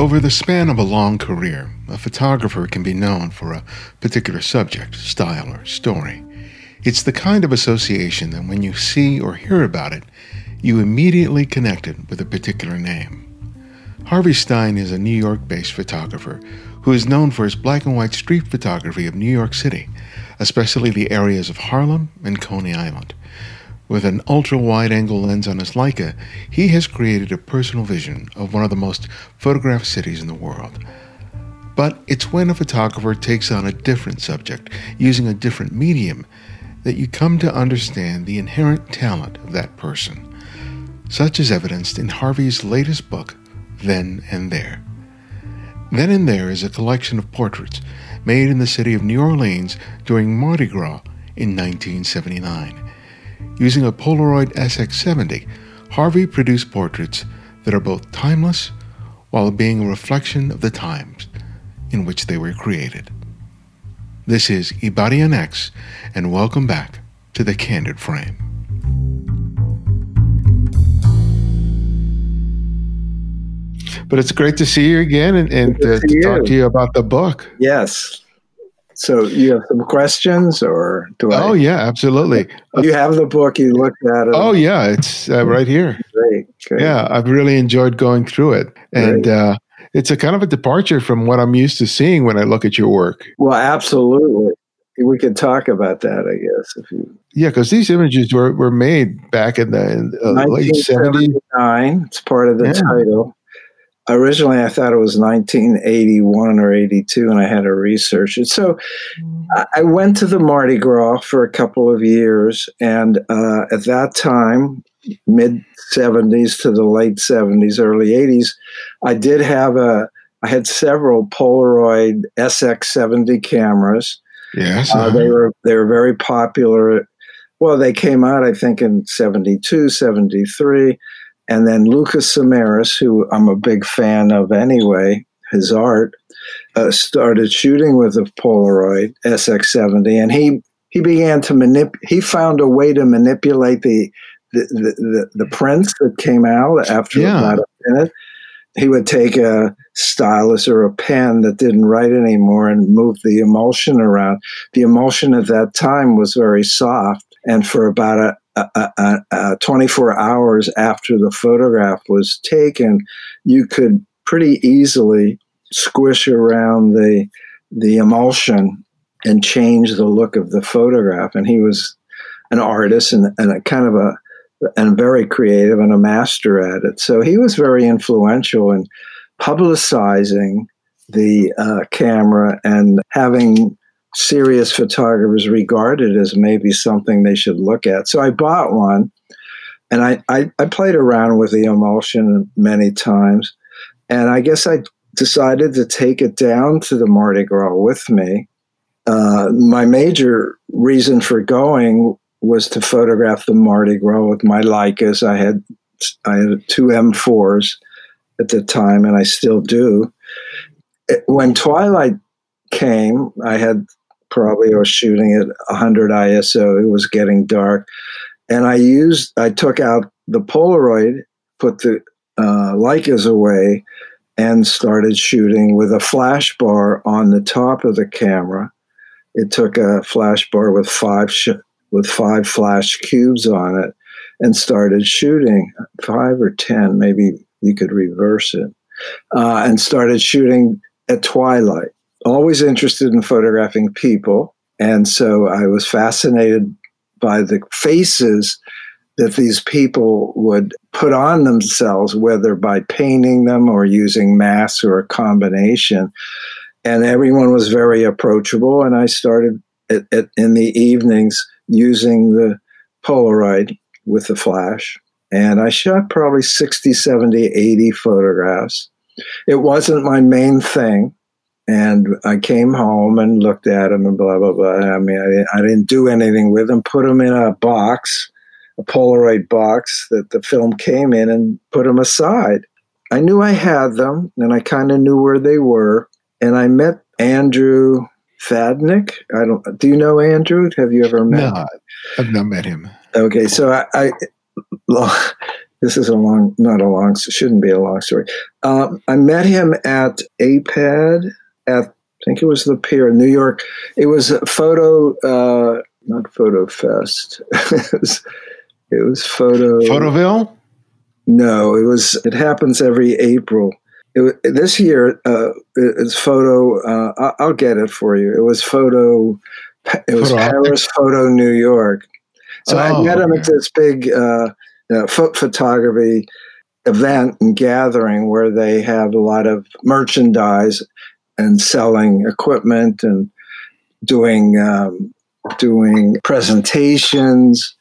Over the span of a long career, a photographer can be known for a particular subject, style, or story. It's the kind of association that when you see or hear about it, you immediately connect it with a particular name. Harvey Stein is a New York based photographer who is known for his black and white street photography of New York City, especially the areas of Harlem and Coney Island. With an ultra wide angle lens on his Leica, he has created a personal vision of one of the most photographed cities in the world. But it's when a photographer takes on a different subject, using a different medium, that you come to understand the inherent talent of that person. Such is evidenced in Harvey's latest book, Then and There. Then and There is a collection of portraits made in the city of New Orleans during Mardi Gras in 1979. Using a Polaroid SX70, Harvey produced portraits that are both timeless while being a reflection of the times in which they were created. This is Ibarionex, and welcome back to the Candid Frame. But it's great to see you again and, and to, to talk to you about the book. Yes. So you have some questions, or do I? Oh yeah, absolutely. You have the book. You looked at it. Oh yeah, it's uh, right here. Great, great. Yeah, I've really enjoyed going through it, and uh, it's a kind of a departure from what I'm used to seeing when I look at your work. Well, absolutely. We could talk about that, I guess, if you. Yeah, because these images were, were made back in the, in the late 70s. It's part of the yeah. title originally I thought it was 1981 or 82, and I had to research it. So I went to the Mardi Gras for a couple of years, and uh, at that time, mid 70s to the late 70s, early 80s, I did have a. I had several Polaroid SX70 cameras. Yes, uh, they were they were very popular. Well, they came out, I think, in 72, 73 and then Lucas Samaras, who I'm a big fan of anyway, his art, uh, started shooting with a Polaroid SX70, and he he began to manip. He found a way to manipulate the the, the, the prints that came out after yeah. about a minute. He would take a stylus or a pen that didn't write anymore and move the emulsion around. The emulsion at that time was very soft, and for about a, uh, uh, 24 hours after the photograph was taken, you could pretty easily squish around the the emulsion and change the look of the photograph. And he was an artist and, and a kind of a and very creative and a master at it. So he was very influential in publicizing the uh, camera and having serious photographers regard it as maybe something they should look at. So I bought one and I, I, I played around with the emulsion many times. And I guess I decided to take it down to the Mardi Gras with me. Uh, my major reason for going was to photograph the Mardi Gras with my Leicas. I had I had two M4s at the time, and I still do. When Twilight came, I had probably I was shooting at 100 ISO. It was getting dark, and I used I took out the Polaroid, put the uh, Leicas away, and started shooting with a flash bar on the top of the camera. It took a flash bar with five sh- with five flash cubes on it, and started shooting five or ten, maybe you could reverse it, uh, and started shooting at twilight always interested in photographing people. And so I was fascinated by the faces that these people would put on themselves, whether by painting them or using masks or a combination. And everyone was very approachable. And I started at, at, in the evenings using the Polaroid with the flash. And I shot probably 60, 70, 80 photographs. It wasn't my main thing. And I came home and looked at them and blah, blah, blah. I mean, I didn't, I didn't do anything with them, put them in a box, a Polaroid box that the film came in and put them aside. I knew I had them and I kind of knew where they were. And I met Andrew Fedynak. I don't, do you know Andrew? Have you ever met No, I've not met him. Okay. So I, I this is a long, not a long, shouldn't be a long story. Um, I met him at AIPAD at, I think it was the pier in New York. It was a photo, uh, not Photo Fest. it, was, it was Photo. Photoville? No, it was, it happens every April. It, this year, uh, it's photo, uh, I'll get it for you. It was photo, it was photo Paris Photo New York. So oh, I met him at this big, uh, uh, foot photography event and gathering where they have a lot of merchandise and selling equipment and doing um, doing presentations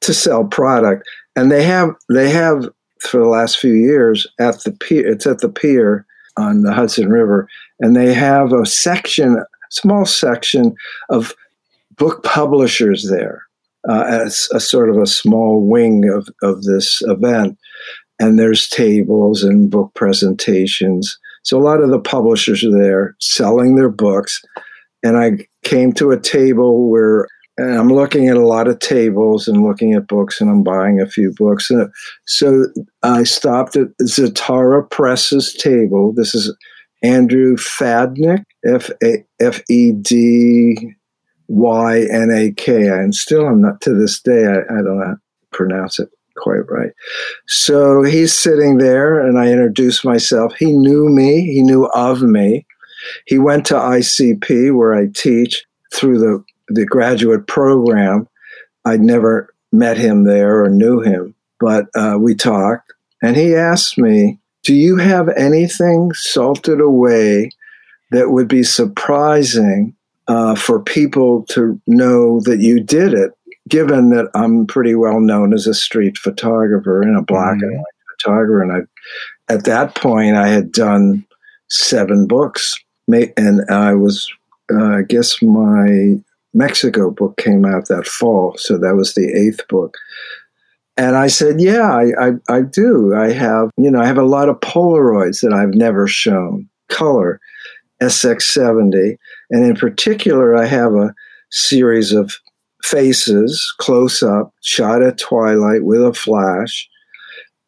to sell product. And they have they have for the last few years at the pier. It's at the pier on the Hudson River, and they have a section, small section of book publishers there uh, as a sort of a small wing of, of this event. And there's tables and book presentations. So a lot of the publishers are there selling their books. And I came to a table where I'm looking at a lot of tables and looking at books, and I'm buying a few books. And so I stopped at Zatara Press's table. This is Andrew Fedynak, F A F E D Y N A K. And still, I'm not to this day, I, I don't know how to pronounce it quite right. So he's sitting there, and I introduced myself. He knew me, he knew of me. He went to ICP, where I teach, through the, the graduate program. I'd never met him there or knew him, but uh, we talked. And he asked me, Do you have anything salted away that would be surprising uh, for people to know that you did it, given that I'm pretty well known as a street photographer and a black mm-hmm. and white photographer. And I, at that point, I had done seven books, and I was, uh, I guess, my Mexico book came out that fall, so that was the eighth book. And I said, "Yeah, I, I, I do. I have, you know, I have a lot of Polaroids that I've never shown, color, SX70, and in particular, I have a series of faces close up, shot at twilight with a flash.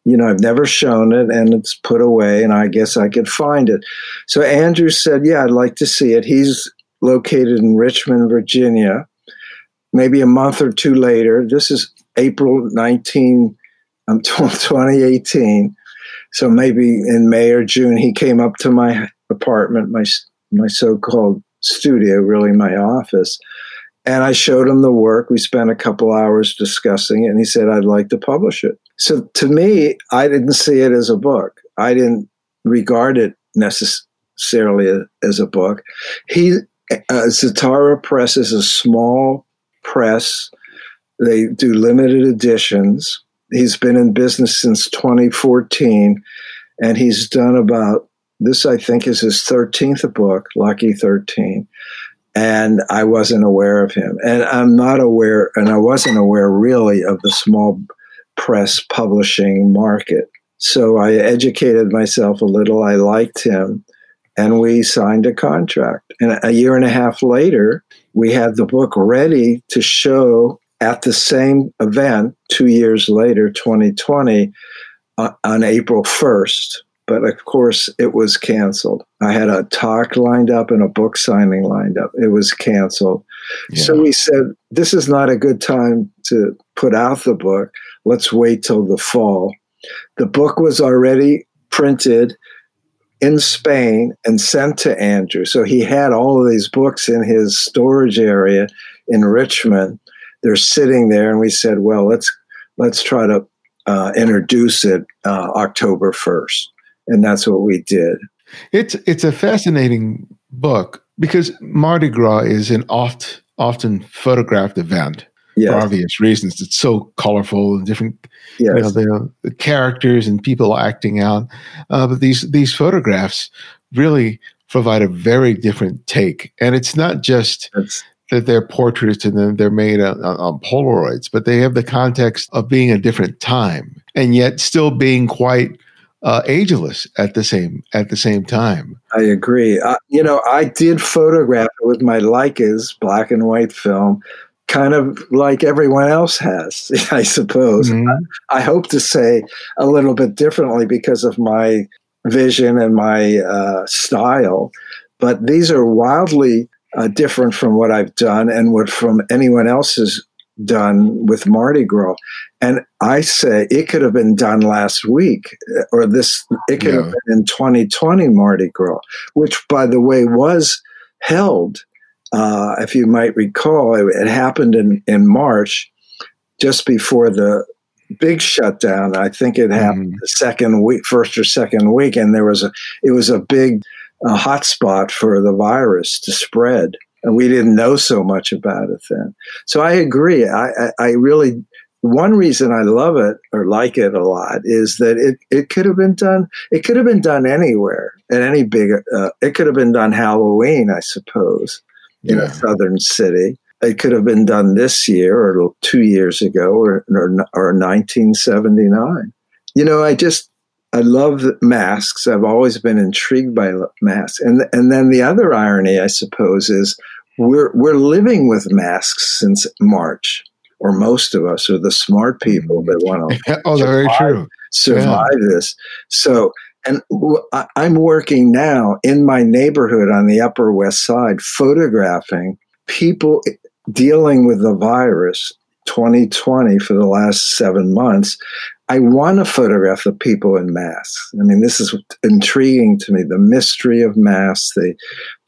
You know, I've never shown it and it's put away, and I guess I could find it. So Andrew said, Yeah, I'd like to see it. He's located in Richmond, Virginia. Maybe a month or two later, this is April 19, um, 2018. So maybe in May or June, he came up to my apartment, my my so-called studio, really my office. And I showed him the work. We spent a couple hours discussing it, and he said, I'd like to publish it. So to me, I didn't see it as a book. I didn't regard it necessarily as a book. He, uh, Zatara Press is a small press. They do limited editions. He's been in business since 2014, and he's done about this, I think, is his 13th book, Lucky 13. And I wasn't aware of him. And I'm not aware, and I wasn't aware really of the small press publishing market. So I educated myself a little. I liked him. And we signed a contract. And a year and a half later, we had the book ready to show at the same event two years later, 2020, uh, on April 1st but of course it was canceled. I had a talk lined up and a book signing lined up. It was canceled. Yeah. So we said, this is not a good time to put out the book. Let's wait till the fall. The book was already printed in Spain and sent to Andrew. So he had all of these books in his storage area in Richmond. They're sitting there, and we said, well, let's let's try to uh, introduce it uh, October first and that's what we did. It's it's a fascinating book because Mardi Gras is an oft often photographed event yes. for obvious reasons. It's so colorful and different, yes. you know, the, the characters and people acting out. Uh, but these these photographs really provide a very different take, and it's not just. That's, that they're portraits and then they're made on, on, Polaroids, but they have the context of being a different time and yet still being quite uh, ageless at the same at the same time. I agree. Uh, you know, I did photograph it with my Leicas black and white film, kind of like everyone else has, I suppose. Mm-hmm. I, I, hope to say a little bit differently because of my vision and my uh, style, but these are wildly uh, different from what I've done and what from anyone else's done with Mardi Gras. And I say it could have been done last week or this, it could yeah. have been in 2020 Mardi Gras, which by the way was held. Uh, if you might recall, it, it, happened in, in March, just before the big shutdown. I think it happened mm. the second week, first or second week, and there was a it was a big uh, hotspot for the virus to spread and we didn't know so much about it then. So I agree. I, I, I really one reason I love it or like it a lot is that it, it could have been done. It could have been done anywhere at any big. Uh, it could have been done Halloween, I suppose, in yeah. a southern city. It could have been done this year or two years ago or or, or 1979. You know, I just I love masks. I've always been intrigued by masks, and and then the other irony, I suppose, is we're we're living with masks since March, or most of us are the smart people that want to. oh, survive, very true. Survive yeah. this. So, and I'm working now in my neighborhood on the Upper West Side, photographing people dealing with the virus 2020 for the last seven months I want to photograph the people in masks. I mean, this is intriguing to me. The mystery of masks, the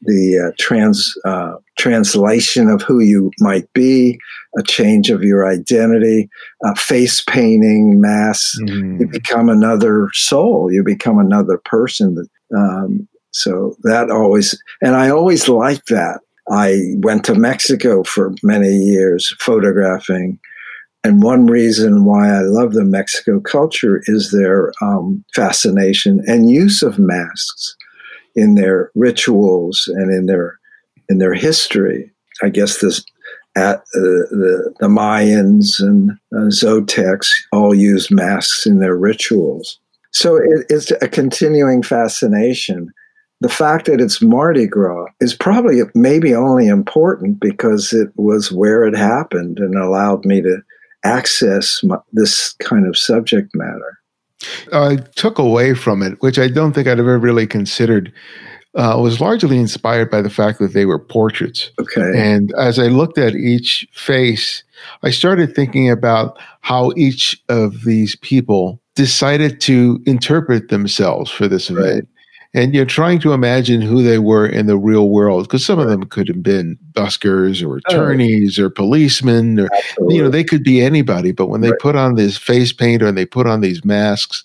the uh, trans uh, translation of who you might be, a change of your identity, uh, face painting, masks. Mm. You become another soul. You become another person. Um, so that always, and I always liked that. I went to Mexico for many years photographing and one reason why I love the Mexico culture is their um, fascination and use of masks in their rituals and in their in their history. I guess this at uh, the the Mayans and uh, Zotecs all use masks in their rituals. So it, it's a continuing fascination. The fact that it's Mardi Gras is probably maybe only important because it was where it happened and allowed me to access my, this kind of subject matter. I took away from it, which I don't think I'd ever really considered, uh, was largely inspired by the fact that they were portraits. Okay. And as I looked at each face, I started thinking about how each of these people decided to interpret themselves for this event. Right and you're trying to imagine who they were in the real world because some of them could have been buskers or oh. attorneys or policemen or Absolutely. you know they could be anybody but when they right. put on this face paint or they put on these masks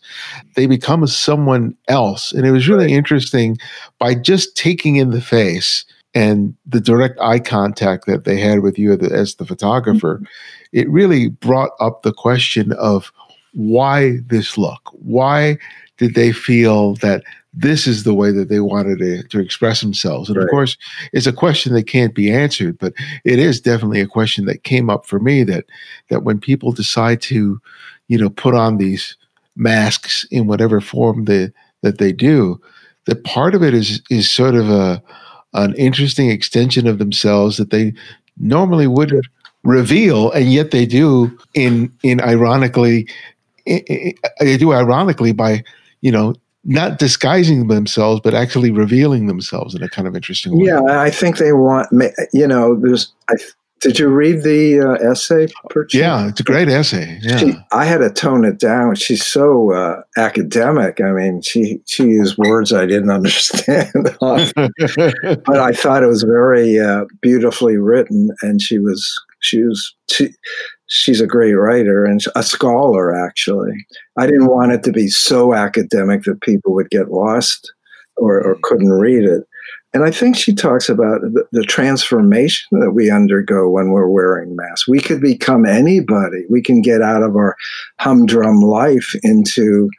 they become someone else and it was really right. interesting by just taking in the face and the direct eye contact that they had with you as the photographer mm-hmm. it really brought up the question of why this look why did they feel that this is the way that they wanted to, to express themselves. And right. of course, it's a question that can't be answered, but it is definitely a question that came up for me that that when people decide to, you know, put on these masks in whatever form they, that they do, that part of it is is sort of a an interesting extension of themselves that they normally wouldn't reveal, and yet they do in in ironically they do ironically by you know not disguising themselves, but actually revealing themselves in a kind of interesting way. Yeah, I think they want, you know, there's, I, did you read the uh, essay? Yeah, it's a great essay. Yeah. She, I had to tone it down. She's so uh, academic. I mean, she she used words I didn't understand, but I thought it was very uh, beautifully written, and she was she was she, she's a great writer and a scholar actually i didn't want it to be so academic that people would get lost or, or couldn't read it and i think she talks about the, the, transformation that we undergo when we're wearing masks we could become anybody we can get out of our humdrum life into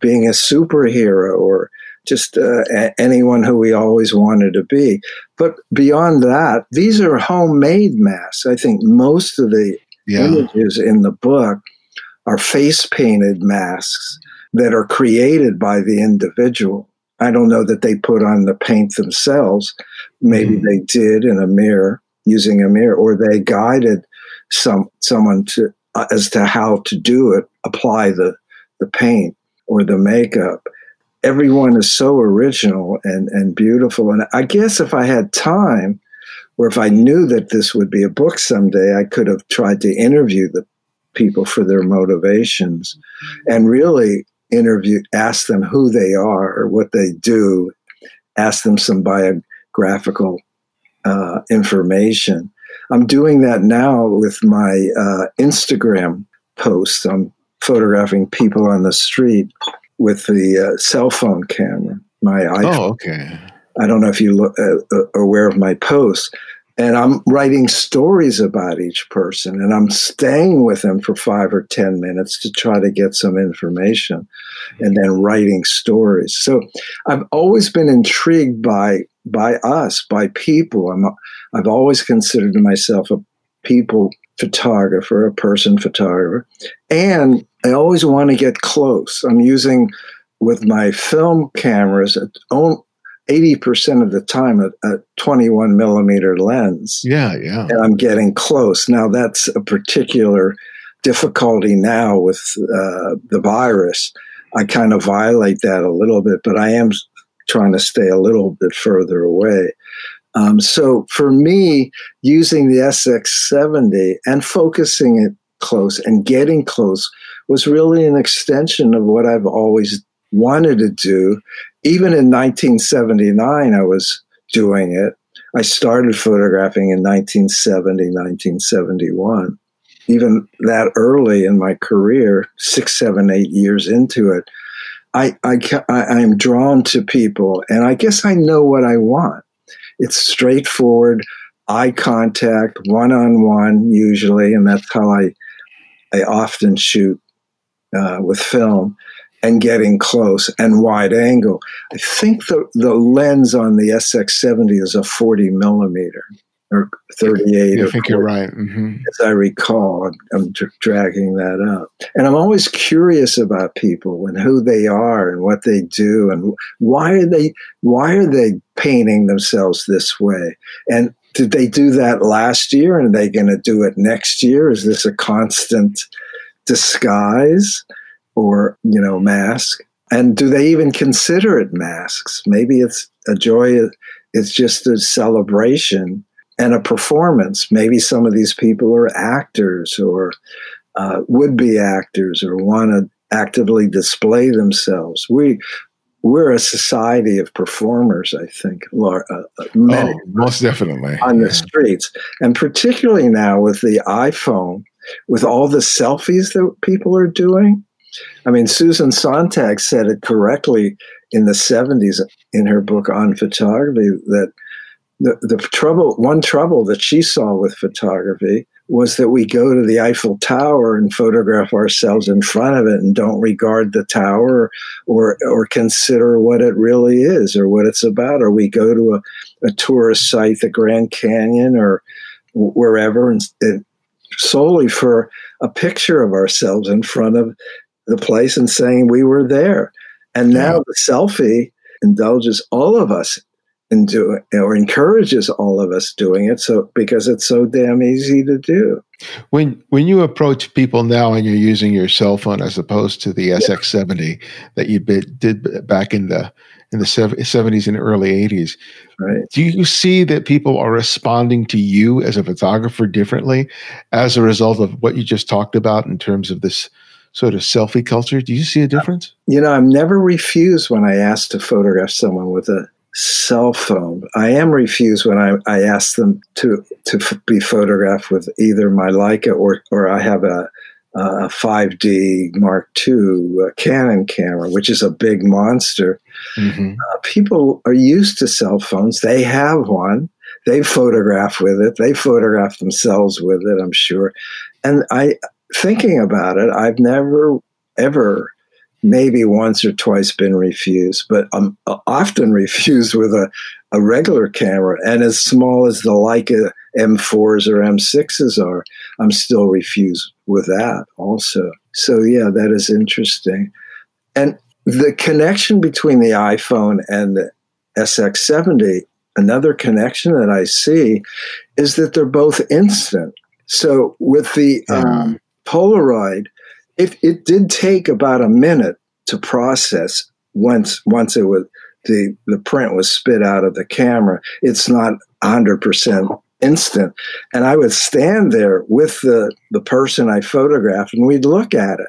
being a superhero or just uh, anyone who we always wanted to be. But beyond that, these are homemade masks. I think most of the yeah. images in the book are face painted masks that are created by the individual. I don't know that they put on the paint themselves. Maybe mm. they did in a mirror, using a mirror, or they guided some someone to uh, as to how to do it, apply the the paint or the makeup. Everyone is so original and and beautiful. And I guess if I had time, or if I knew that this would be a book someday, I could have tried to interview the people for their motivations and really interview, ask them who they are or what they do, ask them some biographical uh, information. I'm doing that now with my uh, Instagram posts. I'm photographing people on the street with the uh, cell phone camera. My iPhone. Oh, okay. I don't know if you look, uh, uh, aware of my posts. And I'm writing stories about each person and I'm staying with them for five or 10 minutes to try to get some information and then writing stories. So I've always been intrigued by, by us, by people. I'm, I've always considered myself a people photographer, a person photographer. And I always want to get close. I'm using with my film cameras 80% of the time a, a 21 millimeter lens. Yeah, yeah. And I'm getting close. Now, that's a particular difficulty now with uh, the virus. I kind of violate that a little bit, but I am trying to stay a little bit further away. Um, so for me, using the SX70 and focusing it close and getting close was really an extension of what I've always wanted to do. Even in 1979, I was doing it. I started photographing in 1970, 1971. Even that early in my career, six, seven, eight years into it, I, I, I am drawn to people, and I guess I know what I want. It's straightforward, eye contact, one on one, usually, and that's how I I often shoot uh, with film and getting close and wide angle. I think the, the lens on the SX70 is a 40 millimeter or 38. I think 40, you're right. Mm-hmm. As I recall, I'm dragging that up. And I'm always curious about people and who they are and what they do and why are they why are they painting themselves this way? And did they do that last year and are they going to do it next year? Is this a constant disguise? Or you know mask? And do they even consider it masks? Maybe it's a joy it's just a celebration and a performance. Maybe some of these people are actors or uh, would be actors or want to actively display themselves. We we're a society of performers i think uh, uh, many. Oh, most definitely. On yeah. the streets. And particularly now with the iphone with all the selfies that people are doing I mean, Susan Sontag said it correctly in the 70s in her book on photography that the, the trouble, one trouble that she saw with photography was that we go to the Eiffel Tower and photograph ourselves in front of it and don't regard the tower or or consider what it really is or what it's about. Or we go to a, a tourist site, the Grand Canyon or wherever, and, and solely for a picture of ourselves in front of the place and saying we were there. And now yeah. the selfie indulges all of us in doing or encourages all of us doing it so because it's so damn easy to do. When when you approach people now and you're using your cell phone as opposed to the yeah. SX70 that you did back in the in the 70s and early 80s. Right. Do you see that people are responding to you as a photographer differently as a result of what you just talked about in terms of this sort of selfie culture. Do you see a difference? You know, I'm never refused when I ask to photograph someone with a cell phone. I am refused when I, I ask them to to f- be photographed with either my Leica or or I have a, a 5D Mark II Canon camera, which is a big monster. Mm-hmm. Uh, people are used to cell phones. They have one. They photograph with it. They photograph themselves with it. I'm sure, and I thinking about it, I've never ever maybe once or twice been refused, but I'm often refused with a, a regular camera. And as small as the Leica M4s or M6s are, I'm still refused with that also. So, yeah, that is interesting. And the connection between the iPhone and the SX70, another connection that I see is that they're both instant. So with the um, Polaroid, it, it did take about a minute to process once once it was the the print was spit out of the camera. It's not hundred percent instant. And I would stand there with the, the person I photographed and we'd look at it.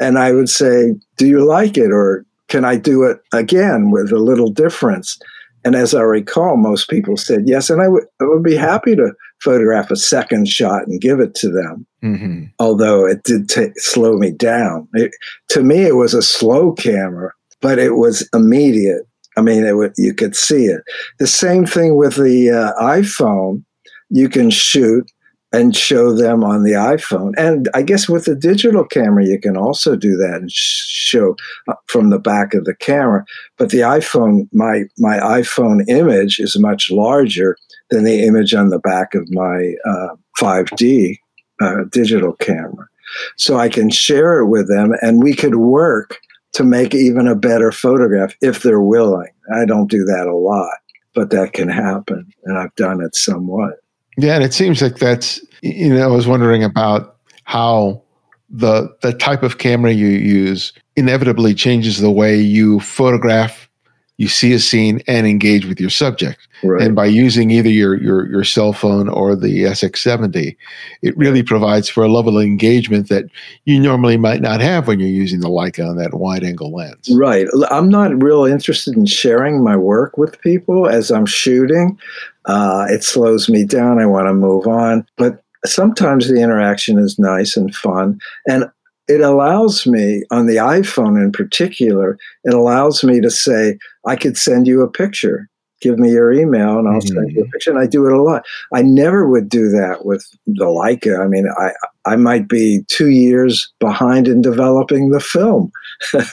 And I would say, Do you like it? Or can I do it again with a little difference? And as I recall, most people said yes. And I would, I would be happy to photograph a second shot and give it to them. Mm-hmm. Although it did t- slow me down. It, to me, it was a slow camera, but it was immediate. I mean, it would, you could see it. The same thing with the uh, iPhone you can shoot and show them on the iPhone. And I guess with the digital camera, you can also do that and show uh, from the back of the camera. But the iPhone, my, my iPhone image is much larger than the image on the back of my uh, 5D uh, digital camera. So I can share it with them and we could work to make even a better photograph if they're willing. I don't do that a lot, but that can happen. And I've done it somewhat. Yeah, and it seems like that's you know, I was wondering about how the the type of camera you use inevitably changes the way you photograph you see a scene and engage with your subject. Right. And by using either your, your, your cell phone or the SX70, it really provides for a level of engagement that you normally might not have when you're using the Leica on that wide angle lens. Right. I'm not real interested in sharing my work with people as I'm shooting. Uh, it slows me down. I want to move on. But sometimes the interaction is nice and fun. And it allows me on the iPhone in particular, it allows me to say, I could send you a picture. Give me your email and I'll mm-hmm. send you a mm-hmm. picture. And I do it a lot. I never would do that with the Leica. I mean, I, I might be two years behind in developing the film. I,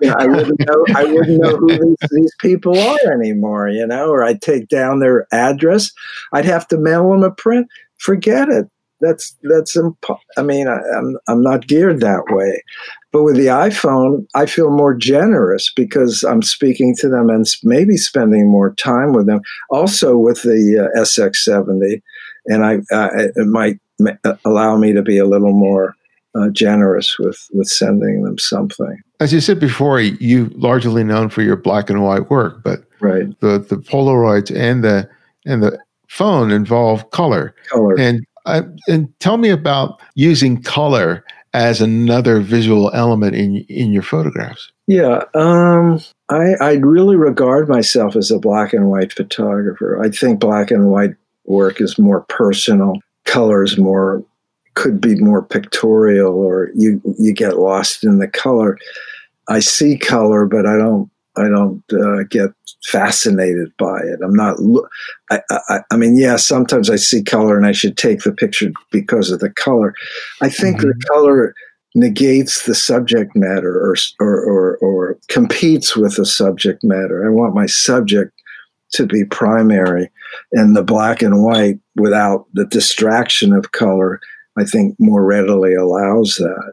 mean, I wouldn't know. I wouldn't know who these, these, people are anymore. You know, or I'd take down their address. I'd have to mail them a print. Forget it that's that's impo- I mean, I, I'm I'm not geared that way. But with the iPhone, I feel more generous because I'm speaking to them and maybe spending more time with them. Also with the uh, SX70, and I uh, it might allow me to be a little more uh, generous with with sending them something. As you said before, you largely known for your black and white work, but right. the the Polaroids and the and the phone involve color. Color. And uh, and tell me about using color as another visual element in in your photographs. Yeah, um, I I really regard myself as a black and white photographer. I think black and white work is more personal. Color is more could be more pictorial, or you you get lost in the color. I see color, but I don't I don't uh, get fascinated by it. I'm not. I, I, I, mean, yeah, sometimes I see color and I should take the picture because of the color. I think mm-hmm. the color negates the subject matter or, or, or, or competes with the subject matter. I want my subject to be primary, and the black and white without the distraction of color, I think more readily allows that.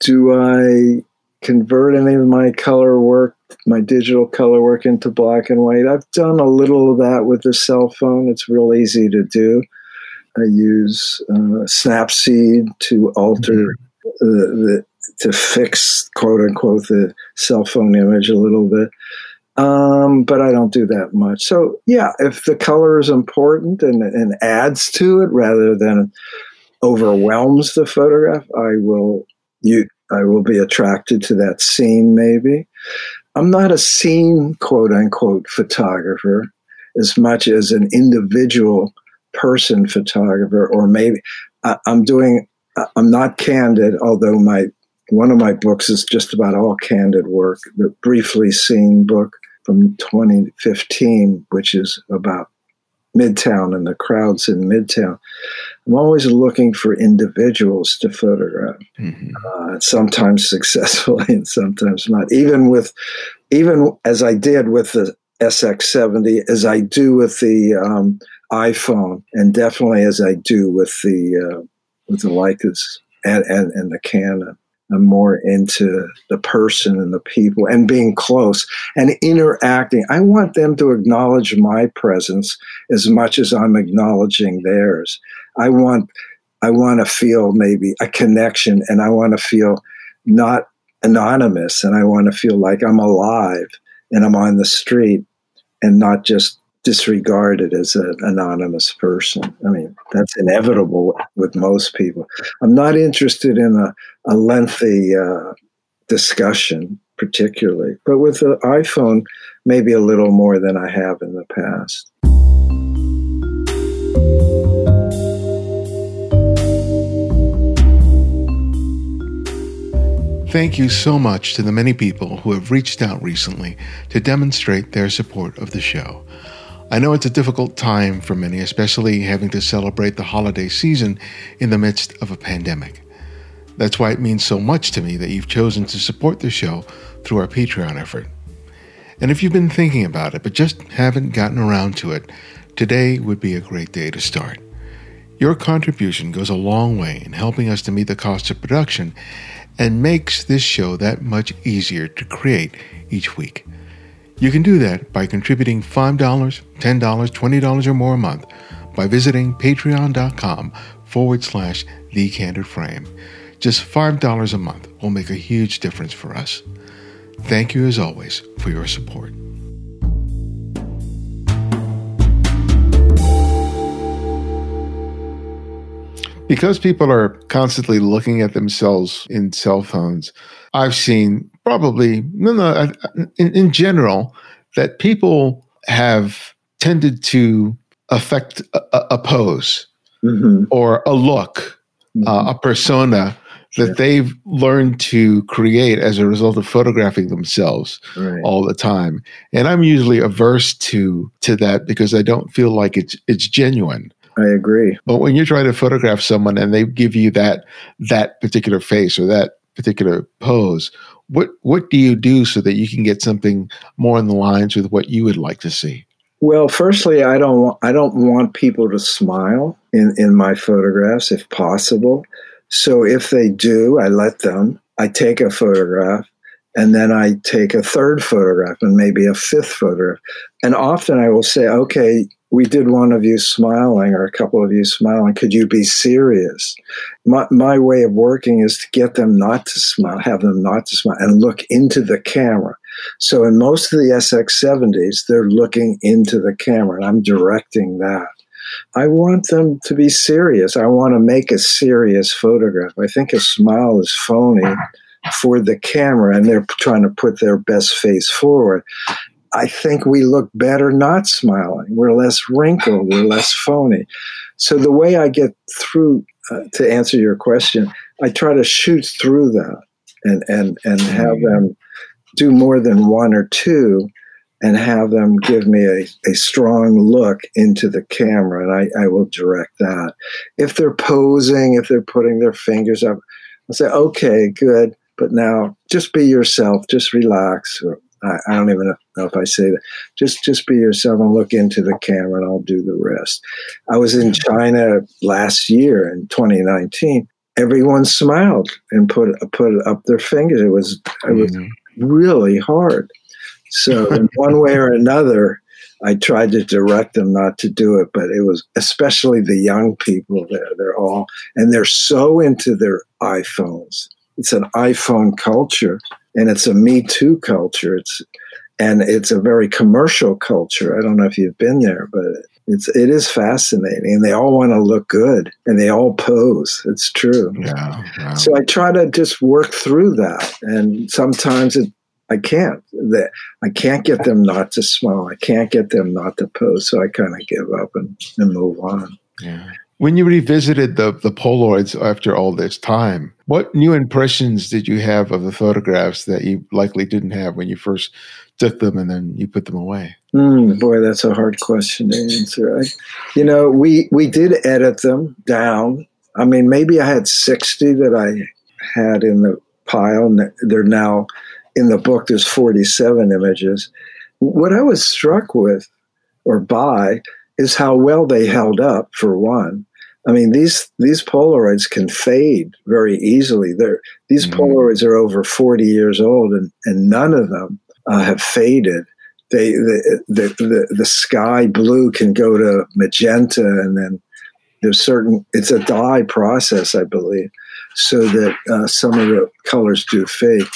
Do I convert any of my color work, my digital color work into black and white. I've done a little of that with the cell phone. It's real easy to do. I use uh, Snapseed to alter mm-hmm. the, the, to fix quote unquote the cell phone image a little bit. Um, but I don't do that much. So yeah, if the color is important and, and adds to it rather than overwhelms the photograph, I will you I will be attracted to that scene, maybe. I'm not a scene, quote unquote, photographer as much as an individual person photographer, or maybe I'm doing, I'm not candid, although my one of my books is just about all candid work, the Briefly Seen book from 2015, which is about Midtown and the crowds in Midtown. I'm always looking for individuals to photograph, mm-hmm. uh, sometimes successfully and sometimes not. Even with, even as I did with the SX70, as I do with the um, iPhone, and definitely as I do with the uh, with the Leicas and, and, and the Canon. I'm more into the person and the people and being close and interacting. I want them to acknowledge my presence as much as I'm acknowledging theirs. I want I want to feel maybe a connection and I want to feel not anonymous and I want to feel like I'm alive and I'm on the street and not just disregarded as an anonymous person. I mean, that's inevitable with most people. I'm not interested in a, a lengthy uh, discussion, particularly, but with the iPhone, maybe a little more than I have in the past. Thank you so much to the many people who have reached out recently to demonstrate their support of the show. I know it's a difficult time for many, especially having to celebrate the holiday season in the midst of a pandemic. That's why it means so much to me that you've chosen to support the show through our Patreon effort. And if you've been thinking about it but just haven't gotten around to it, today would be a great day to start. Your contribution goes a long way in helping us to meet the cost of production and makes this show that much easier to create each week. You can do that by contributing $5, $10, $20 or more a month by visiting patreon.com forward slash the candid frame. Just $5 a month will make a huge difference for us. Thank you as always for your support. Because people are constantly looking at themselves in cell phones, I've seen probably, no, no, in, in general, that people have tended to affect a, a pose mm-hmm. or a look, mm-hmm. uh, a persona that yeah. they've learned to create as a result of photographing themselves right. all the time. And I'm usually averse to to that because I don't feel like it's it's genuine. I agree. But when you try to photograph someone and they give you that that particular face or that particular pose, what what do you do so that you can get something more in the lines with what you would like to see? Well, firstly, I don't want, I don't want people to smile in in my photographs if possible. So if they do, I let them. I take a photograph and then I take a third photograph and maybe a fifth photograph. And often I will say, okay, we did one of you smiling or a couple of you smiling. Could you be serious? My, my way of working is to get them not to smile, have them not to smile, and look into the camera. So in most of the SX70s, they're looking into the camera, and I'm directing that. I want them to be serious. I want to make a serious photograph. I think a smile is phony for the camera, and they're trying to put their best face forward. I think we look better not smiling. We're less wrinkled. We're less phony. So the way I get through uh, to answer your question, I try to shoot through that and and and have them do more than one or two and have them give me a, a strong look into the camera and I, I will direct that. If they're posing, if they're putting their fingers up, I'll say, okay, good. But now just be yourself, just relax. I, I don't even know if I say that. Just just be yourself and look into the camera, and I'll do the rest. I was in China last year in 2019. Everyone smiled and put put up their fingers. It was it was mm-hmm. really hard. So in one way or another, I tried to direct them not to do it, but it was especially the young people there. They're all and they're so into their iPhones. It's an iPhone culture and it's a Me Too culture. It's and it's a very commercial culture. I don't know if you've been there, but it's it is fascinating, and they all want to look good, and they all pose. It's true. Yeah. So I try to just work through that, and sometimes it I can't. That I can't get them not to smile. I can't get them not to pose. So I kind of give up and, and move on. Yeah. When you revisited the, the Polaroids after all this time, what new impressions did you have of the photographs that you likely didn't have when you first took them and then you put them away? Mm, boy, that's a hard question to answer. I, you know, we we did edit them down. I mean, maybe I had sixty that I had in the pile, and they're now in the book. There's forty-seven images. What I was struck with, or by, is how well they held up. For one, I mean, these these Polaroids can fade very easily. They're, these mm-hmm. Polaroids are over 40 years old, and, and none of them uh, have faded. They the, the, the the sky blue can go to magenta, and then there's certain it's a dye process, I believe, so that uh, some of the colors do fade.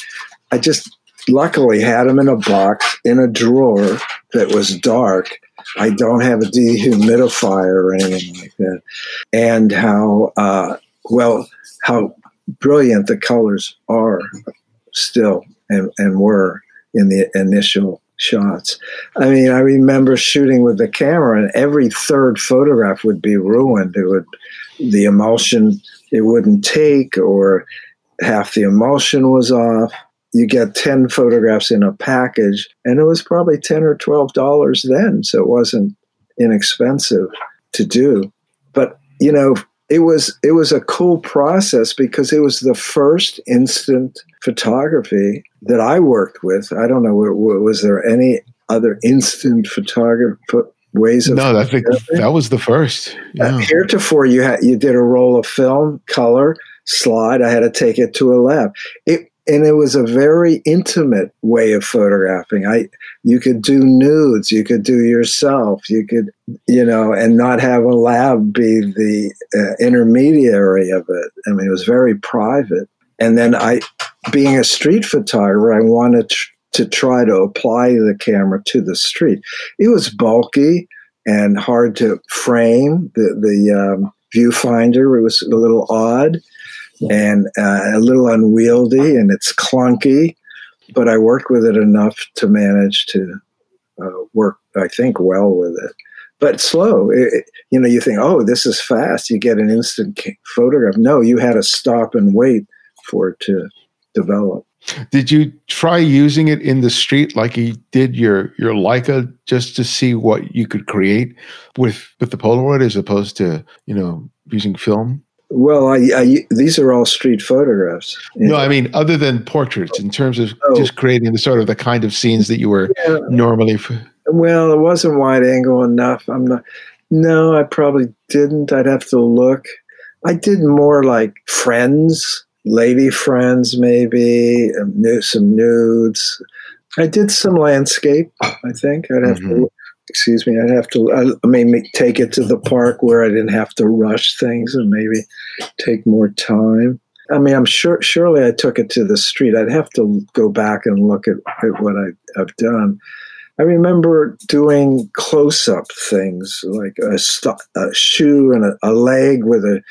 I just luckily had them in a box in a drawer that was dark. I don't have a dehumidifier or anything like that, and how uh, well how brilliant the colors are still and, and were in the initial shots. I mean, I remember shooting with the camera, and every third photograph would be ruined. It would, the emulsion, it wouldn't take, or half the emulsion was off. You get 10 photographs in a package, and it was probably 10 or $12 then, so it wasn't inexpensive to do. But, you know, it was it was a cool process because it was the first instant photography that I worked with. I don't know was there any other instant photography ways of no i think that was the first uh, yeah. uh, heretofore you had you did a roll of film color slide i had to take it to a lab it and it was a very intimate way of photographing. I you could do nudes, you could do yourself, you could you know, and not have a lab be the uh, intermediary of it. I mean, it was very private. And then I, being a street photographer, I wanted to try to apply the camera to the street. It was bulky and hard to frame. The the um, viewfinder it was a little odd and uh, a little unwieldy and it's clunky, but I worked with it enough to manage to uh, work, I think, well with it. But slow, it, you know, you think, oh, this is fast. You get an instant photograph. No, you had to stop and wait for it to develop. Did you try using it in the street like you did your your Leica just to see what you could create with with the Polaroid as opposed to you know using film? Well, I, I, these are all street photographs. No, I mean other than portraits, in terms of oh. just creating the sort of the kind of scenes that you were yeah. normally. F- well, it wasn't wide angle enough. I'm not. No, I probably didn't. I'd have to look. I did more like friends, lady friends, maybe some nudes. I did some landscape. I think I'd have mm-hmm. to excuse me, I'd have to, I, mean, take it to the park where I didn't have to rush things and maybe take more time. I mean, I'm sure, surely I took it to the street. I'd have to go back and look at, at what I, have done. I remember doing close up things like a, st- a shoe and a, a leg with an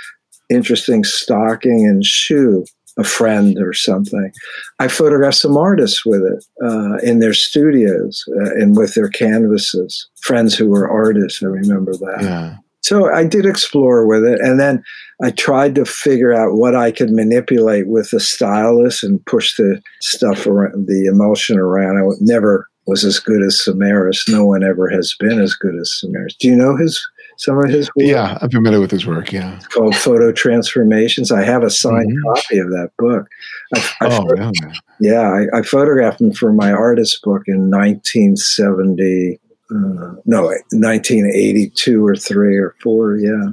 interesting stocking and shoe a friend or something. I photographed some artists with it uh, in their studios uh, and with their canvases. Friends who were artists, I remember that. Yeah. So I did explore with it, and then I tried to figure out what I could manipulate with the stylus and push the stuff around, the emulsion around. I never was as good as Samaras. No one ever has been as good as Samaras. Do you know his some of his work? Yeah, I'm familiar with his work. Yeah, it's called Photo Transformations. I have a signed mm-hmm. copy of that book. I, I oh, really? Yeah, I, I, photographed him for my artist book in 1970. Uh, no, 1982 or three or four. Yeah,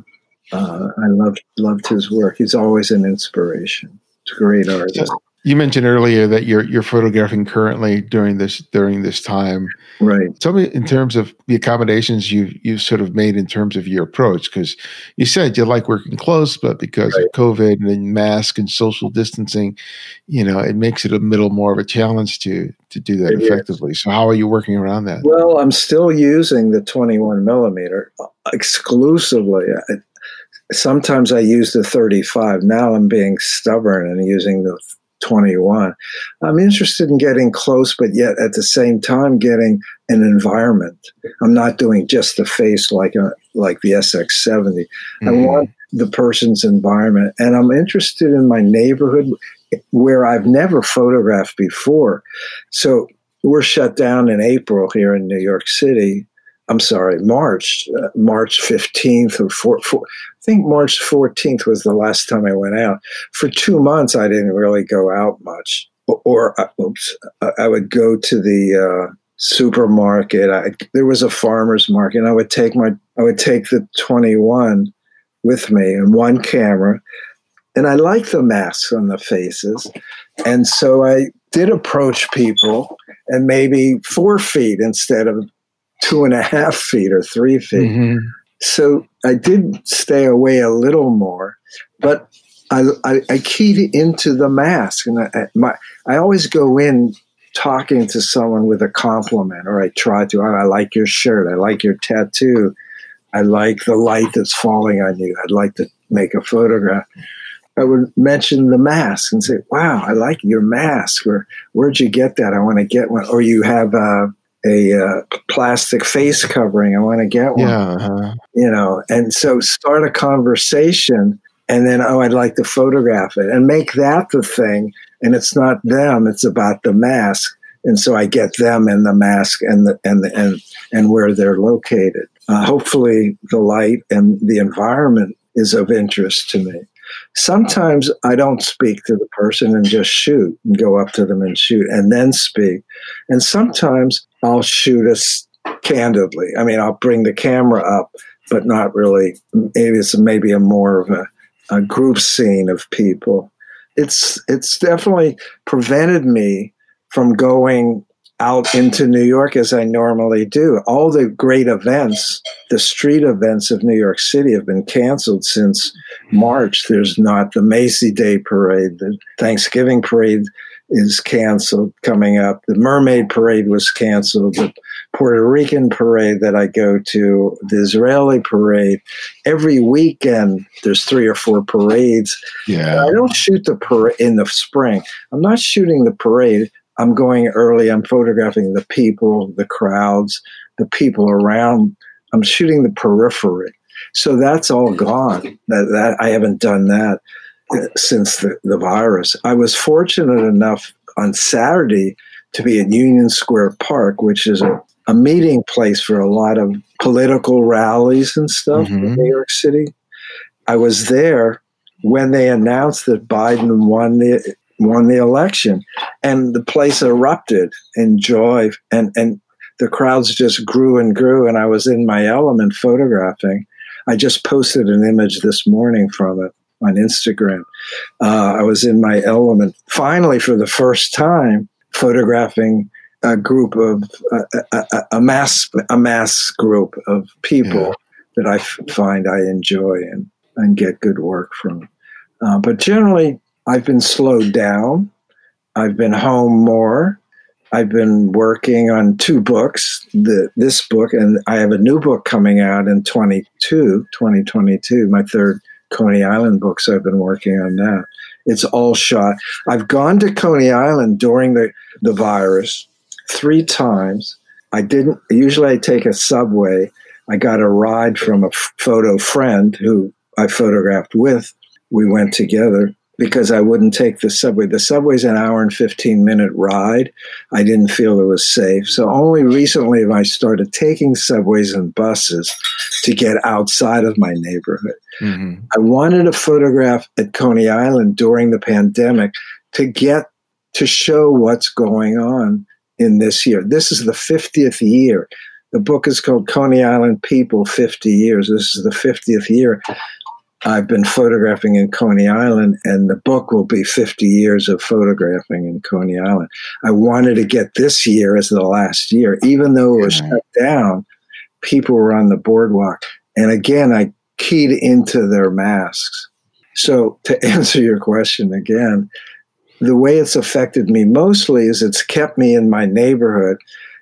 uh, I loved loved his work. He's always an inspiration. It's a great artist. You mentioned earlier that you're you're photographing currently during this during this time. Right. Tell me in terms of the accommodations you you sort of made in terms of your approach, because you said you like working close, but because right. of COVID and mask and social distancing, you know, it makes it a little more of a challenge to to do that it effectively. Is. So how are you working around that? Well, I'm still using the 21 millimeter uh, exclusively. Sometimes I use the 35. Now I'm being stubborn and using the 21. I'm interested in getting close, but yet at the same time getting an environment. I'm not doing just the face like a, like the SX70. Mm-hmm. I want the person's environment, and I'm interested in my neighborhood where I've never photographed before. So we're shut down in April here in New York City. I'm sorry, March, uh, March 15th or 4, 4, I think March 14th was the last time I went out. For two months, I didn't really go out much. Or, or uh, oops, I would go to the uh, supermarket. I, there was a farmer's market, and I would take my, I would take the 21 with me and one camera. And I like the masks on the faces. And so I did approach people and maybe four feet instead of two and a half feet or three feet. Mm-hmm. So I did stay away a little more, but I, I, I keyed into the mask, and I, my, I always go in talking to someone with a compliment, or I try to. Oh, I like your shirt. I like your tattoo. I like the light that's falling on you. I'd like to make a photograph. I would mention the mask and say, "Wow, I like your mask. Where where'd you get that? I want to get one." Or you have a, a, a plastic face covering. I want to get one. Yeah. Uh-huh. You know, and so start a conversation and then oh i'd like to photograph it and make that the thing and it's not them it's about the mask and so i get them and the mask and the and the, and and where they're located uh, hopefully the light and the environment is of interest to me sometimes i don't speak to the person and just shoot and go up to them and shoot and then speak. And sometimes i'll shoot us candidly. I mean i'll bring the camera up but not really. Maybe it's maybe a more of a a group scene of people. It's it's definitely prevented me from going out into New York as I normally do. All the great events, the street events of New York City have been canceled since March. There's not the Macy Day parade, the Thanksgiving parade is canceled coming up. The Mermaid Parade was canceled. The Puerto Rican parade that I go to, the Israeli parade. Every weekend, there's three or four parades. Yeah. I don't shoot the parade in the spring. I'm not shooting the parade. I'm going early. I'm photographing the people, the crowds, the people around. I'm shooting the periphery. So that's all gone. That, that I haven't done that since the, the virus. I was fortunate enough on Saturday to be at Union Square Park, which is a, a meeting place for a lot of political rallies and stuff mm-hmm. in New York City. I was there when they announced that Biden won the won the election, and the place erupted in joy, and and the crowds just grew and grew, and I was in my element photographing. I just posted an image this morning from it on Instagram. Uh, I was in my element. Finally, for the first time, photographing a group of uh, a, a, mass a mass group of people yeah. that I find I enjoy and and get good work from. Uh, but generally, I've been slowed down. I've been home more. I've been working on two books, the, this book, and I have a new book coming out in 22, 2022, my third Coney Island books. I've been working on that. It's all shot. I've gone to Coney Island during the, the virus three times. I didn't, usually I take a subway. I got a ride from a photo friend who I photographed with. We went together because I wouldn't take the subway. The subway's an hour and 15 minute ride. I didn't feel it was safe. So only recently have I started taking subways and buses to get outside of my neighborhood. Mm-hmm. I wanted to photograph at Coney Island during the pandemic to get to show what's going on in this year. This is the 50th year. The book is called Coney Island People 50 Years. This is the 50th year. I've been photographing in Coney Island, and the book will be 50 years of photographing in Coney Island. I wanted to get this year as the last year, even though it was shut down. People were on the boardwalk, and again, I keyed into their masks. So, to answer your question again, the way it's affected me mostly is it's kept me in my neighborhood.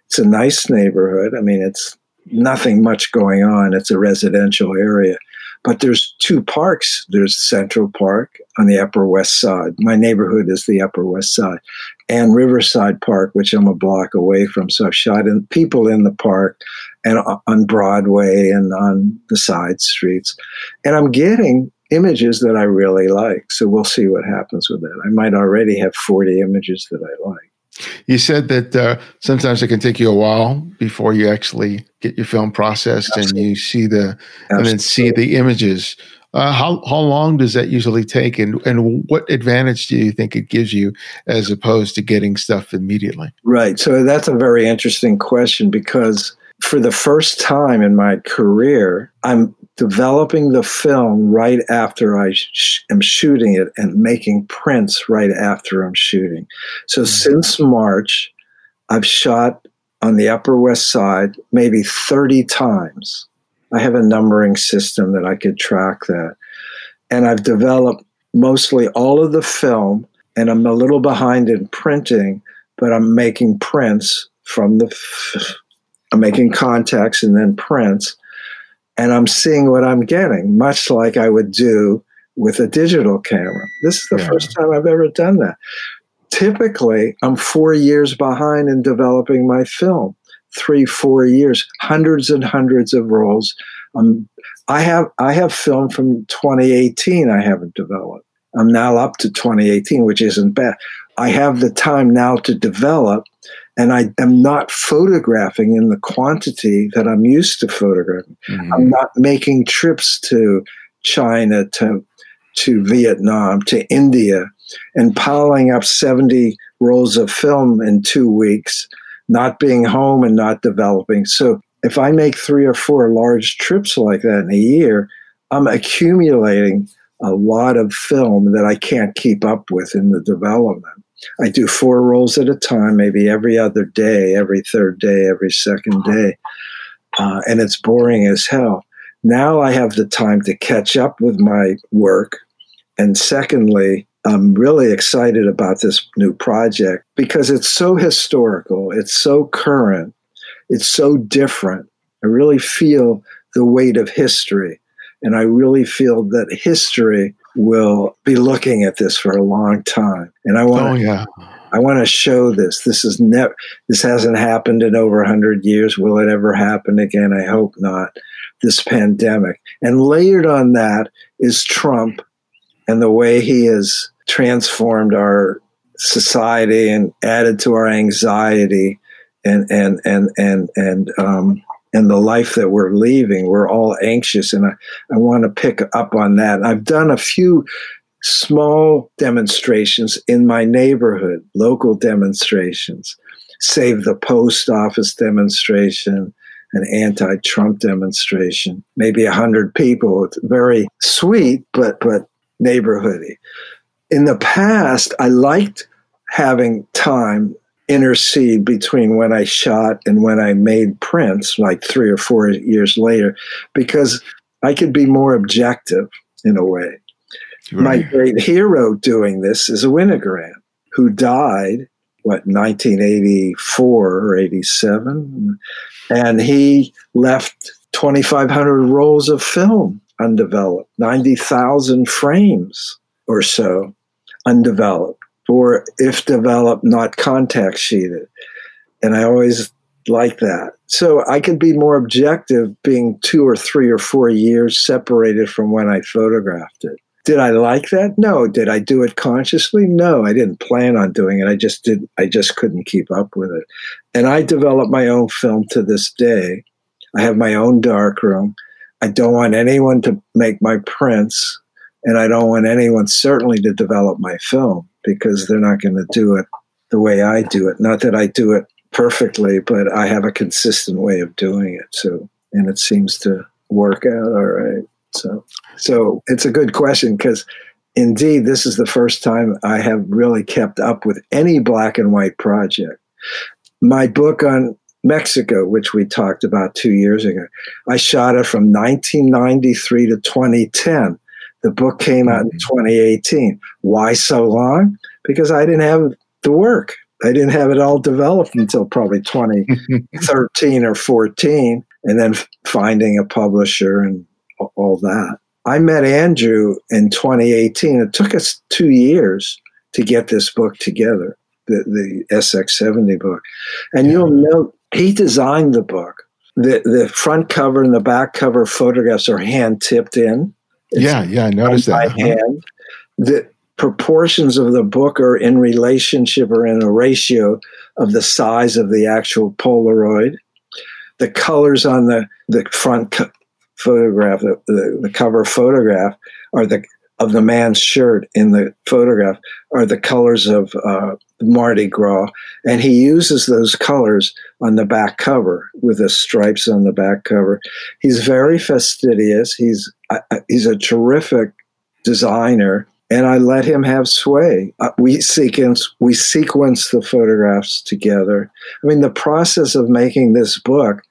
It's a nice neighborhood. I mean, it's nothing much going on. It's a residential area. But there's two parks. There's Central Park on the Upper West Side. My neighborhood is the Upper West Side, and Riverside Park, which I'm a block away from. So I've shot in, people in the park and on Broadway and on the side streets, and I'm getting images that I really like. So we'll see what happens with that. I might already have 40 images that I like. You said that uh, sometimes it can take you a while before you actually get your film processed Absolutely. and you see the Absolutely. and then see the images. Uh, how how long does that usually take, and and what advantage do you think it gives you as opposed to getting stuff immediately? Right. So that's a very interesting question because for the first time in my career, I'm developing the film right after I sh- am shooting it and making prints right after I'm shooting. So mm-hmm. since March, I've shot on the Upper West Side maybe 30 times. I have a numbering system that I could track that. And I've developed mostly all of the film, and I'm a little behind in printing, but I'm making prints from the, f- I'm making contacts and then prints, and I'm seeing what I'm getting, much like I would do with a digital camera. This is the yeah. first time I've ever done that. Typically, I'm four years behind in developing my film three, four years, hundreds and hundreds of rolls. Um, I have I have film from 2018 I haven't developed. I'm now up to 2018, which isn't bad. I have the time now to develop, and I am not photographing in the quantity that I'm used to photographing. Mm-hmm. I'm not making trips to China, to to Vietnam, to India, and piling up 70 rolls of film in two weeks not being home and not developing. So if I make three or four large trips like that in a year, I'm accumulating a lot of film that I can't keep up with in the development. I do four rolls at a time, maybe every other day, every third day, every second day. Uh, and it's boring as hell. Now I have the time to catch up with my work. And secondly, I'm really excited about this new project because it's so historical, it's so current, it's so different. I really feel the weight of history. And I really feel that history will be looking at this for a long time. And I want oh, yeah. I want to show this. This is never this hasn't happened in over 100 years. Will it ever happen again? I hope not. This pandemic. And layered on that is Trump and the way he has transformed our society and added to our anxiety and and and and and um, and the life that we're leaving. We're all anxious, and I, I want to pick up on that. I've done a few small demonstrations in my neighborhood, local demonstrations, save the post office demonstration, an anti-Trump demonstration, maybe a hundred people. It's very sweet, but but neighborhoody in the past, I liked having time intercede between when I shot and when I made prints, like three or four years later, because I could be more objective in a way. Right. My great hero doing this is a Winogrand who died, what, 1984 or 87? And he left 2,500 rolls of film undeveloped, 90,000 frames or so undeveloped, or if developed, not contact sheeted. And I always like that. So I could be more objective being two or three or four years separated from when I photographed it. Did I like that? No. Did I do it consciously? No, I didn't plan on doing it. I just did I just couldn't keep up with it. And I developed my own film to this day. I have my own darkroom. I don't want anyone to make my prints and I don't want anyone certainly to develop my film because they're not going to do it the way I do it. Not that I do it perfectly, but I have a consistent way of doing it. So, and it seems to work out all right. So, so it's a good question because indeed, this is the first time I have really kept up with any black and white project. My book on Mexico, which we talked about two years ago, I shot it from 1993 to 2010. The book came out in mm-hmm. 2018. Why so long? Because I didn't have the work. I didn't have it all developed until probably 2013 or 14, and then finding a publisher and all that. I met Andrew in 2018. It took us two years to get this book together, the, the SX70 book. And yeah. you'll note he designed the book. The, the front cover and the back cover photographs are hand tipped in. It's yeah, yeah, I noticed that. Uh-huh. Hand. The proportions of the book are in relationship or in a ratio of the size of the actual Polaroid. The colors on the, the front co- photograph, the, the, the cover photograph, are the of the man's shirt in the photograph are the colors of uh, Mardi Gras, and he uses those colors on the back cover with the stripes on the back cover. He's very fastidious. He's uh, he's a terrific designer, and I let him have sway. Uh, we sequence we sequence the photographs together. I mean, the process of making this book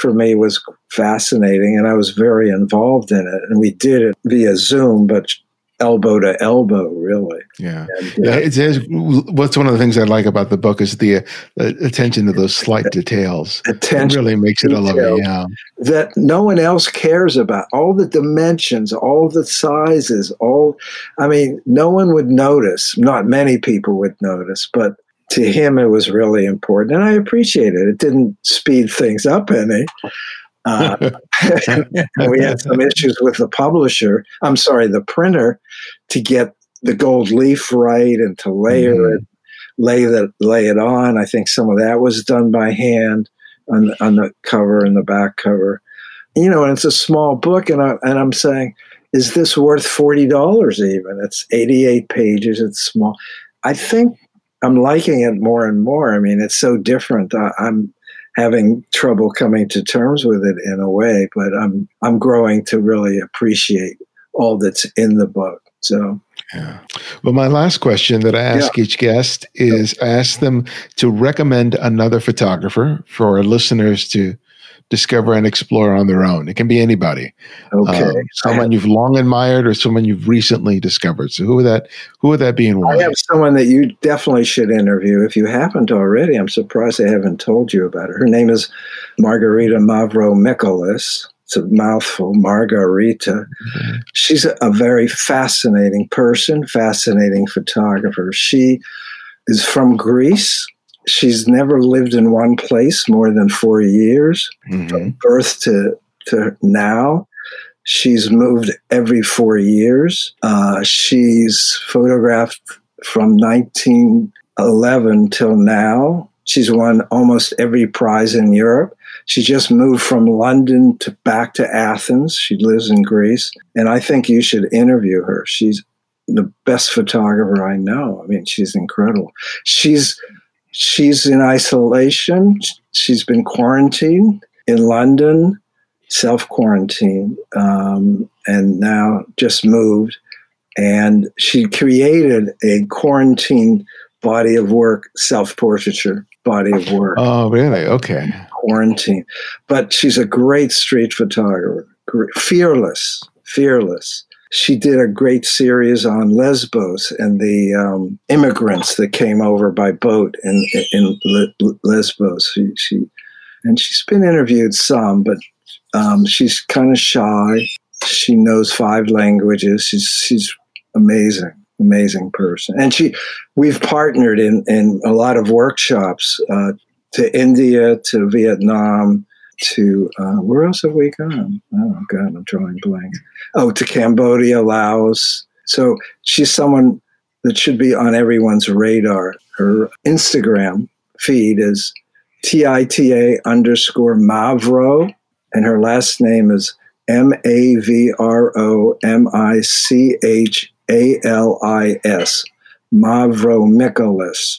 for me was fascinating, and I was very involved in it. And we did it via Zoom, but elbow to elbow, really. Yeah. And, yeah it's, it's, what's one of the things I like about the book is the uh, attention to those slight details. Attention it really makes it a lovely, yeah. That no one else cares about. All the dimensions, all the sizes, all, I mean, no one would notice. Not many people would notice, but to him, it was really important. And I appreciate it. It didn't speed things up any. Uh, we had some issues with the publisher. I'm sorry, the printer, to get the gold leaf right and to layer mm-hmm. it, lay that lay it on. I think some of that was done by hand on the, on the cover and the back cover. You know, and it's a small book, and I and I'm saying, is this worth forty dollars? Even it's 88 pages. It's small. I think I'm liking it more and more. I mean, it's so different. I, I'm having trouble coming to terms with it in a way, but I'm I'm growing to really appreciate all that's in the book. So yeah. Well, my last question that I ask yeah. each guest is I ask them to recommend another photographer for our listeners to discover and explore on their own. It can be anybody. Okay. Um, someone you've long admired or someone you've recently discovered. So who would that who would that be and why? I have someone that you definitely should interview if you haven't already. I'm surprised I haven't told you about her. Her name is Margarita Mavromichalis. It's a mouthful, Margarita. Mm-hmm. She's a, a very fascinating person, fascinating photographer. She is from Greece she's never lived in one place more than four years mm-hmm. from birth to, to now. She's moved every four years. Uh, she's photographed from 1911 till now. She's won almost every prize in Europe. She just moved from London to back to Athens. She lives in Greece, and I think you should interview her. She's the best photographer I know. I mean, she's incredible. She's she's in isolation. She's been quarantined in London, self quarantine, um, and now just moved. And she created a quarantine body of work, self portraiture body of work. Oh, really? Okay. Quarantine. But she's a great street photographer, fearless, fearless she did a great series on Lesbos and the um, immigrants that came over by boat in, in Lesbos. She, she, and she's been interviewed some, but um, she's kind of shy. She knows five languages. She's she's amazing, amazing person. And she, we've partnered in in a lot of workshops uh, to India, to Vietnam, to uh, where else have we gone? Oh God, I'm drawing blanks. Oh, to Cambodia, Laos. So she's someone that should be on everyone's radar. Her Instagram feed is TITA underscore Mavro, and her last name is M A V R O M I C H A L I S, Mavromichalis.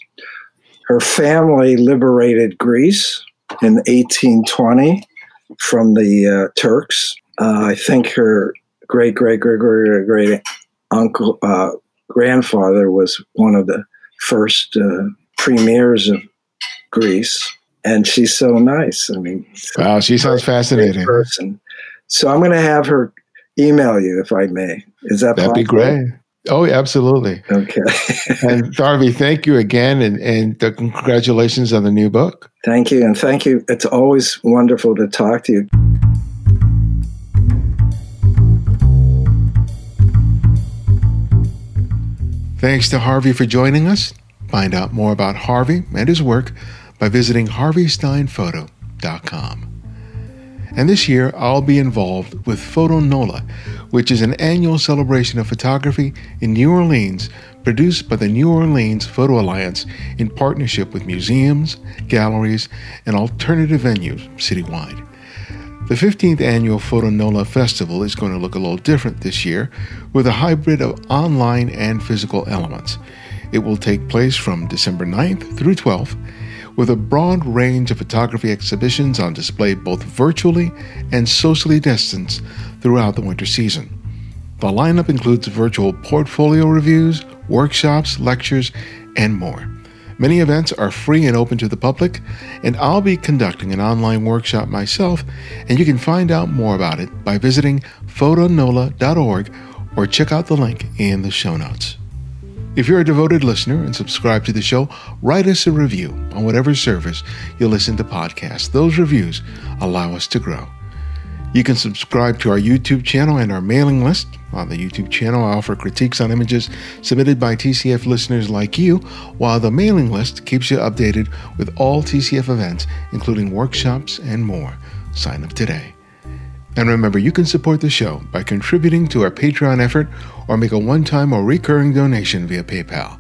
Her family liberated Greece in 1820 from the uh, Turks. Uh, I think her great great great great great uncle uh, grandfather was one of the first uh, premiers of Greece, and she's so nice. I mean, wow, she sounds fascinating. Person. So I'm going to have her email you if I may. Is that that'd possible? be great? Oh, absolutely. Okay. and Harvey, thank you again, and and congratulations on the new book. Thank you, and thank you. It's always wonderful to talk to you. Thanks to Harvey for joining us. Find out more about Harvey and his work by visiting harveysteinphoto.com. And this year, I'll be involved with Photo NOLA, which is an annual celebration of photography in New Orleans produced by the New Orleans Photo Alliance in partnership with museums, galleries, and alternative venues citywide. The 15th annual Photo NOLA Festival is going to look a little different this year with a hybrid of online and physical elements. It will take place from December 9th through 12th with a broad range of photography exhibitions on display both virtually and socially distanced throughout the winter season. The lineup includes virtual portfolio reviews, workshops, lectures, and more. Many events are free and open to the public, and I'll be conducting an online workshop myself, and you can find out more about it by visiting photonola.org or check out the link in the show notes. If you're a devoted listener and subscribe to the show, write us a review on whatever service you listen to podcasts. Those reviews allow us to grow. You can subscribe to our YouTube channel and our mailing list. On the YouTube channel, I offer critiques on images submitted by TCF listeners like you, while the mailing list keeps you updated with all TCF events, including workshops and more. Sign up today. And remember, you can support the show by contributing to our Patreon effort or make a one time or recurring donation via PayPal.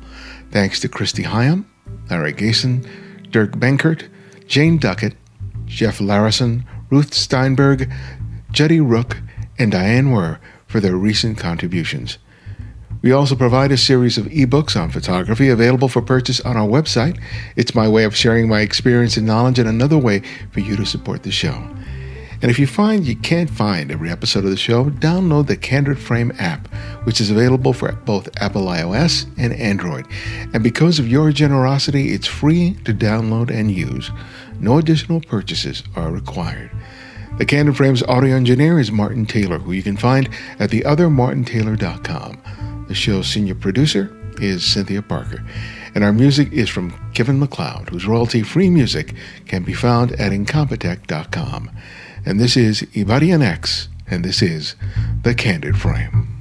Thanks to Christy Hyam, Larry Gason, Dirk Benkert, Jane Duckett, Jeff Larison, Ruth Steinberg, Judy Rook, and Diane Wurr for their recent contributions. We also provide a series of ebooks on photography available for purchase on our website. It's my way of sharing my experience and knowledge and another way for you to support the show. And if you find you can't find every episode of the show, download the Candid Frame app, which is available for both Apple iOS and Android. And because of your generosity, it's free to download and use. No additional purchases are required. The Candid Frame's audio engineer is Martin Taylor, who you can find at theothermartintaylor.com. The show's senior producer is Cynthia Parker. And our music is from Kevin MacLeod, whose royalty free music can be found at incompetech.com. And this is Ibarionex, and this is The Candid Frame.